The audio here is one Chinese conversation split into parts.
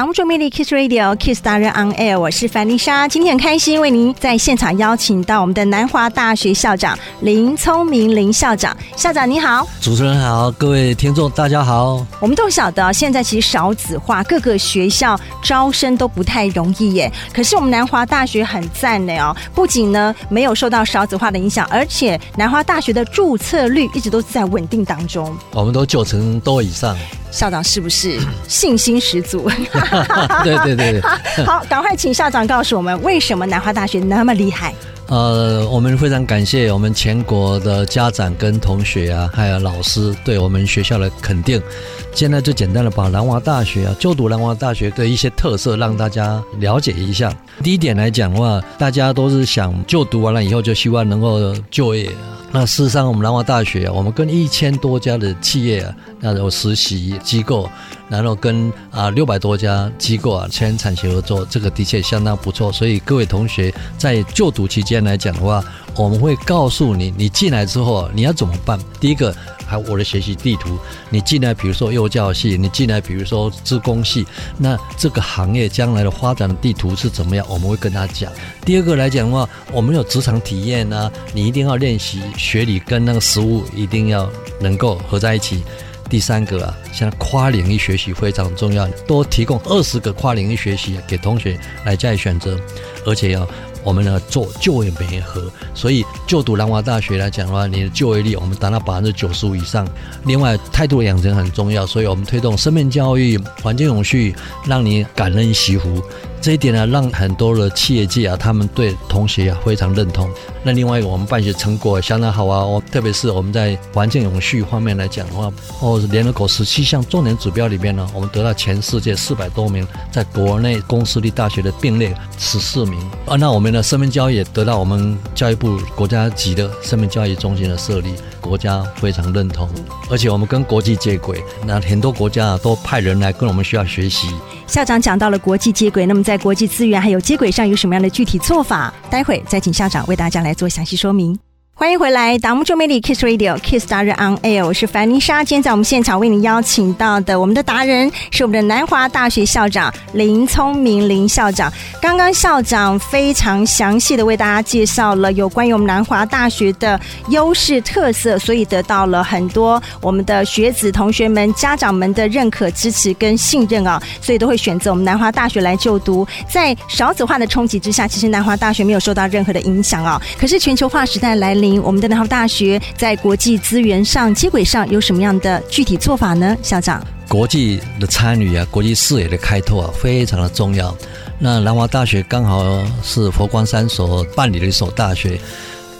挡不住魅力 Kiss Radio Kiss 达人 On Air，我是樊丽莎。今天很开心为您在现场邀请到我们的南华大学校长林聪明林校长。校长你好，主持人好，各位听众大家好。我们都晓得现在其实少子化，各个学校招生都不太容易耶。可是我们南华大学很赞的哦，不仅呢没有受到少子化的影响，而且南华大学的注册率一直都在稳定当中。我们都九成多以上。校长是不是信心十足？对对对对。好，赶快请校长告诉我们，为什么南华大学那么厉害？呃，我们非常感谢我们全国的家长跟同学啊，还有老师对我们学校的肯定。现在就简单的把南华大学啊，就读南华大学的一些特色让大家了解一下。第一点来讲的话，大家都是想就读完了以后就希望能够就业。那事实上，我们南华大学，我们跟一千多家的企业啊，那有实习机构，然后跟啊六百多家机构啊签产学合作，这个的确相当不错。所以各位同学在就读期间来讲的话，我们会告诉你，你进来之后你要怎么办。第一个。还有我的学习地图，你进来，比如说幼教系，你进来，比如说资工系，那这个行业将来的发展的地图是怎么样？我们会跟他讲。第二个来讲的话，我们有职场体验啊，你一定要练习学理跟那个实务一定要能够合在一起。第三个啊，现在跨领域学习非常重要，多提供二十个跨领域学习给同学来加以选择，而且要。我们呢做就业媒合，所以就读南华大学来讲的话，你的就业率我们达到百分之九十五以上。另外，态度养成很重要，所以我们推动生命教育、环境永续，让你感恩惜福。这一点呢，让很多的企业界啊，他们对同学啊非常认同。那另外一个，我们办学成果相当好啊，我特别是我们在环境永续方面来讲的话，哦，联合国十七项重点指标里面呢，我们得到全世界四百多名，在国内公私立大学的并列十四名啊。那我们的生命教育也得到我们教育部国家级的生命教育中心的设立，国家非常认同，而且我们跟国际接轨，那很多国家啊都派人来跟我们学校学习。校长讲到了国际接轨，那么在国际资源还有接轨上有什么样的具体做法？待会再请校长为大家来做详细说明。欢迎回来，挡不住魅力 Kiss Radio Kiss 达人 On Air，我是凡妮莎。今天在我们现场为你邀请到的，我们的达人是我们的南华大学校长林聪明林校长。刚刚校长非常详细的为大家介绍了有关于我们南华大学的优势特色，所以得到了很多我们的学子同学们、家长们的认可、支持跟信任啊，所以都会选择我们南华大学来就读。在少子化的冲击之下，其实南华大学没有受到任何的影响啊。可是全球化时代来临。我们的南华大学在国际资源上接轨上有什么样的具体做法呢？校长，国际的参与啊，国际视野的开拓啊，非常的重要。那南华大学刚好是佛光山所办理的一所大学。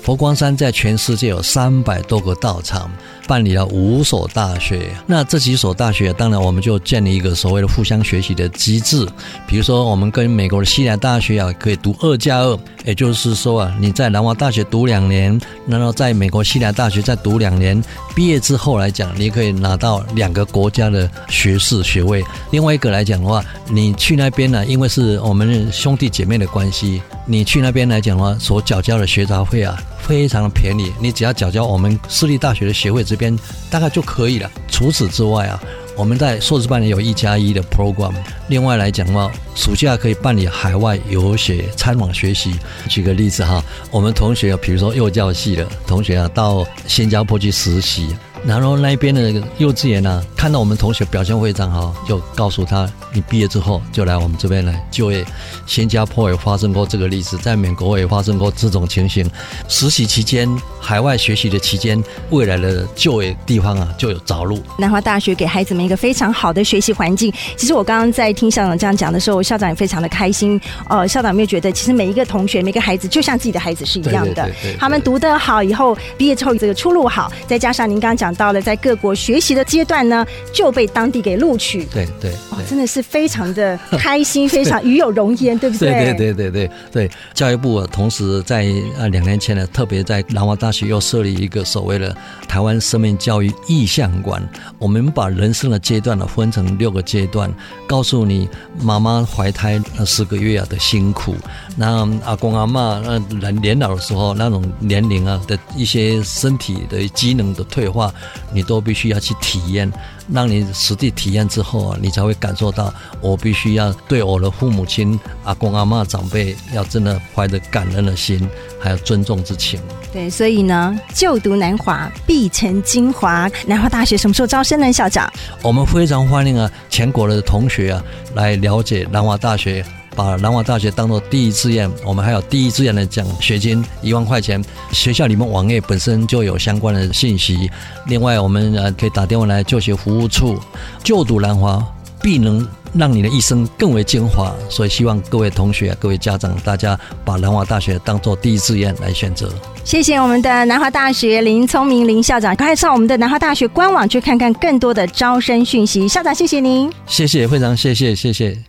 佛光山在全世界有三百多个道场。办理了五所大学，那这几所大学，当然我们就建立一个所谓的互相学习的机制。比如说，我们跟美国的西南大学啊，可以读二加二，也就是说啊，你在南华大学读两年，然后在美国西南大学再读两年，毕业之后来讲，你可以拿到两个国家的学士学位。另外一个来讲的话，你去那边呢，因为是我们兄弟姐妹的关系，你去那边来讲的话，所缴交的学杂费啊。非常的便宜，你只要缴交我们私立大学的学费这边大概就可以了。除此之外啊，我们在硕士班里有一加一的 program。另外来讲的话，暑假可以办理海外游学参访学习。举个例子哈，我们同学比如说幼教系的同学啊，到新加坡去实习。然后那边的幼稚园呢、啊，看到我们同学表现非常好，就告诉他，你毕业之后就来我们这边来就业。新加坡也发生过这个例子，在美国也发生过这种情形。实习期间、海外学习的期间，未来的就业地方啊就有着陆。南华大学给孩子们一个非常好的学习环境。其实我刚刚在听校长这样讲的时候，校长也非常的开心。呃，校长有没有觉得，其实每一个同学、每个孩子就像自己的孩子是一样的？对对对对对，他们读得好以后，毕业之后这个出路好，再加上您刚刚讲。到了在各国学习的阶段呢，就被当地给录取。对对，对，哦，真的是非常的开心，非常与有荣焉，对不对？对对对对对。教育部同时在呃两年前呢，特别在南华大学又设立一个所谓的台湾生命教育意向馆。我们把人生的阶段呢分成六个阶段，告诉你妈妈怀胎那十个月啊的辛苦，那阿公阿妈那人年老的时候那种年龄啊的一些身体的机能的退化，你都必须要去体验。让你实地体验之后啊，你才会感受到，我必须要对我的父母亲、阿公阿嬷、长辈，要真的怀着感恩的心，还有尊重之情。对，所以呢，就读南华必成精华。南华大学什么时候招生呢？校长，我们非常欢迎啊，全国的同学啊，来了解南华大学。把南华大学当做第一志愿，我们还有第一志愿的奖学金一万块钱。学校里面网页本身就有相关的信息。另外，我们呃可以打电话来就学服务处。就读南华，必能让你的一生更为精华。所以，希望各位同学、各位家长，大家把南华大学当做第一志愿来选择。谢谢我们的南华大学林聪明林校长，快上我们的南华大学官网去看看更多的招生讯息。校长，谢谢您。谢谢，非常谢谢，谢谢。